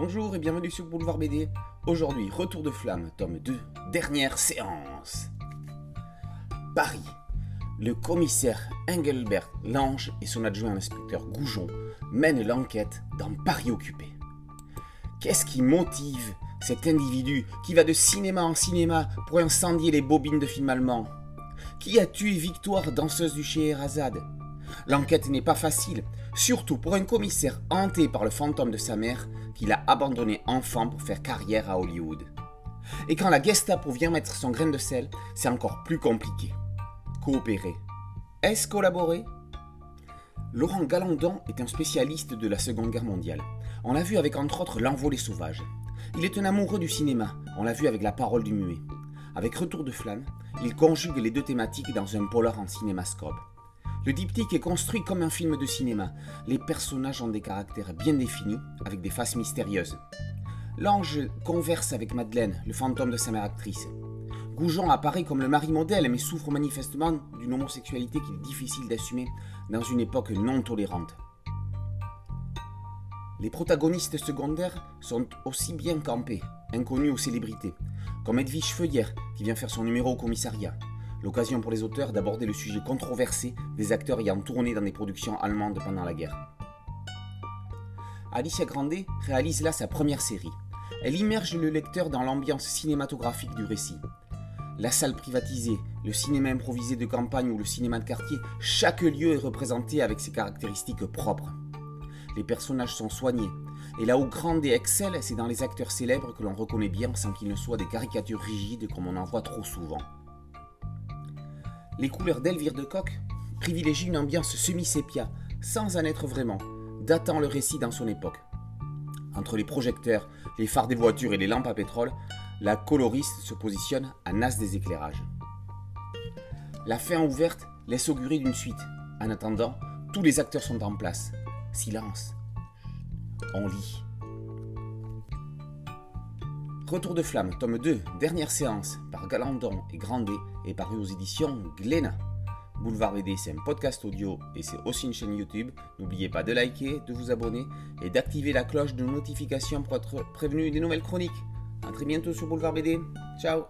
Bonjour et bienvenue sur Boulevard BD. Aujourd'hui, Retour de flamme, tome 2, dernière séance. Paris. Le commissaire Engelbert Lange et son adjoint inspecteur Goujon mènent l'enquête dans Paris occupé. Qu'est-ce qui motive cet individu qui va de cinéma en cinéma pour incendier les bobines de films allemands Qui a tué Victoire, danseuse du Scheherazade L'enquête n'est pas facile, surtout pour un commissaire hanté par le fantôme de sa mère qu'il a abandonné enfant pour faire carrière à Hollywood. Et quand la Gestapo vient mettre son grain de sel, c'est encore plus compliqué. Coopérer. Est-ce collaborer? Laurent Galandon est un spécialiste de la Seconde Guerre mondiale. On l'a vu avec entre autres L'Envolée sauvage. Il est un amoureux du cinéma, on l'a vu avec La parole du muet. Avec Retour de flamme, il conjugue les deux thématiques dans un polar en cinémascope. Le diptyque est construit comme un film de cinéma. Les personnages ont des caractères bien définis, avec des faces mystérieuses. L'ange converse avec Madeleine, le fantôme de sa mère actrice. Goujon apparaît comme le mari modèle, mais souffre manifestement d'une homosexualité qu'il est difficile d'assumer dans une époque non tolérante. Les protagonistes secondaires sont aussi bien campés, inconnus aux célébrités, comme Edwige Feuillère qui vient faire son numéro au commissariat, l'occasion pour les auteurs d'aborder le sujet controversé des acteurs ayant tourné dans des productions allemandes pendant la guerre. Alicia Grandet réalise là sa première série. Elle immerge le lecteur dans l'ambiance cinématographique du récit. La salle privatisée, le cinéma improvisé de campagne ou le cinéma de quartier, chaque lieu est représenté avec ses caractéristiques propres. Les personnages sont soignés, et là où Grandet excelle, c'est dans les acteurs célèbres que l'on reconnaît bien sans qu'ils ne soient des caricatures rigides comme on en voit trop souvent. Les couleurs d'Elvire de Coq privilégient une ambiance semi-sépia, sans en être vraiment, datant le récit dans son époque. Entre les projecteurs, les phares des voitures et les lampes à pétrole, la coloriste se positionne à nas des éclairages. La fin ouverte laisse augurer d'une suite. En attendant, tous les acteurs sont en place. Silence. On lit. Retour de flamme, tome 2, dernière séance, par Galandon et Grandet, est paru aux éditions Glénat. Boulevard BD, c'est un podcast audio et c'est aussi une chaîne YouTube. N'oubliez pas de liker, de vous abonner et d'activer la cloche de notification pour être prévenu des nouvelles chroniques. A très bientôt sur Boulevard BD. Ciao